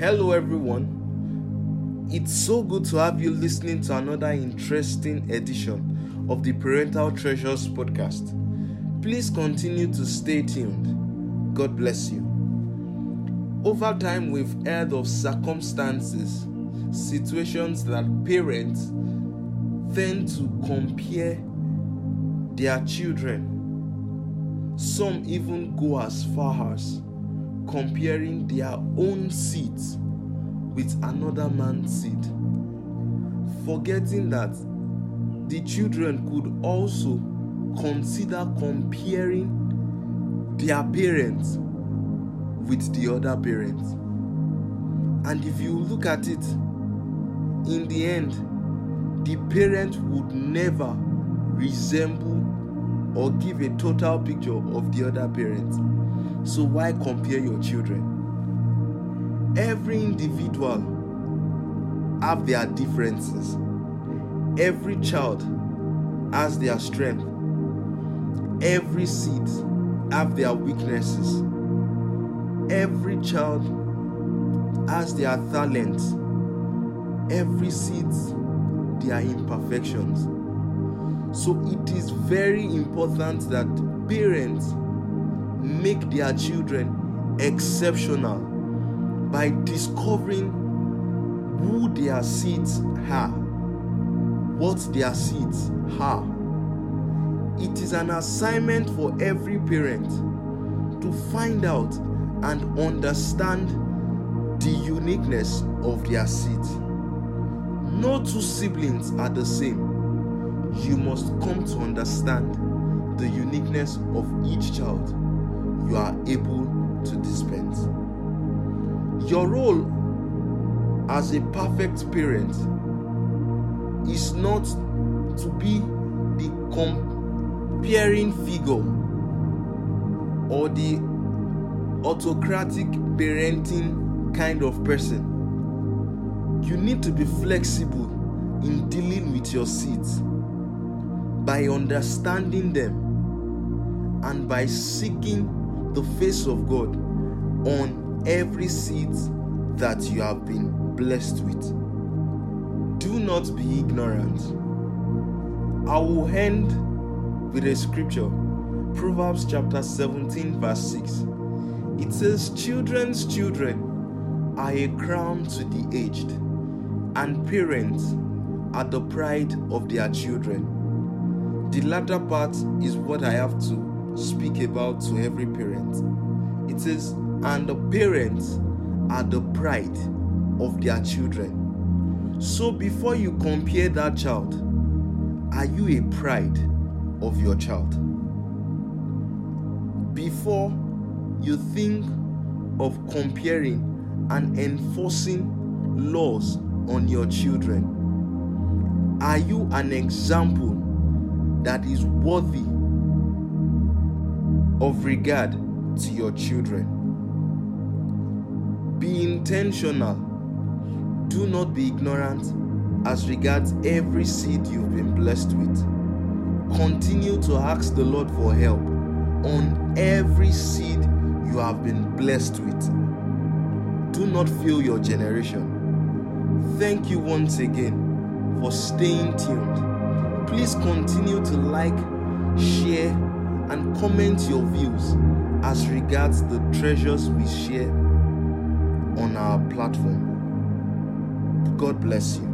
Hello, everyone. It's so good to have you listening to another interesting edition of the Parental Treasures podcast. Please continue to stay tuned. God bless you. Over time, we've heard of circumstances, situations that parents tend to compare their children. Some even go as far as comparing their own seeds with another man's seed, forgetting that the children could also consider comparing their parents with the other parents. And if you look at it, in the end, the parent would never resemble or give a total picture of the other parent. So why compare your children? Every individual have their differences. Every child has their strength. Every seed have their weaknesses. Every child has their talents. Every seed their imperfections. So it is very important that parents make their children exceptional by discovering who their seeds are, what their seeds are. It is an assignment for every parent to find out and understand the uniqueness of their seed. No two siblings are the same. You must come to understand the uniqueness of each child you are able to dispense. Your role as a perfect parent is not to be the comparing figure or the autocratic parenting kind of person. You need to be flexible in dealing with your seeds by understanding them and by seeking the face of God on every seed that you have been blessed with. Do not be ignorant. I will end with a scripture Proverbs chapter 17, verse 6. It says, Children's children are a crown to the aged, and parents are the pride of their children. The latter part is what I have to speak about to every parent. It says, and the parents are the pride of their children. So before you compare that child, are you a pride of your child? Before you think of comparing and enforcing laws on your children, are you an example that is worthy of regard to your children. Be intentional. Do not be ignorant as regards every seed you've been blessed with. Continue to ask the Lord for help on every seed you have been blessed with. Do not fail your generation. Thank you once again for staying tuned. Please continue to like, share, and comment your views as regards the treasures we share on our platform. God bless you.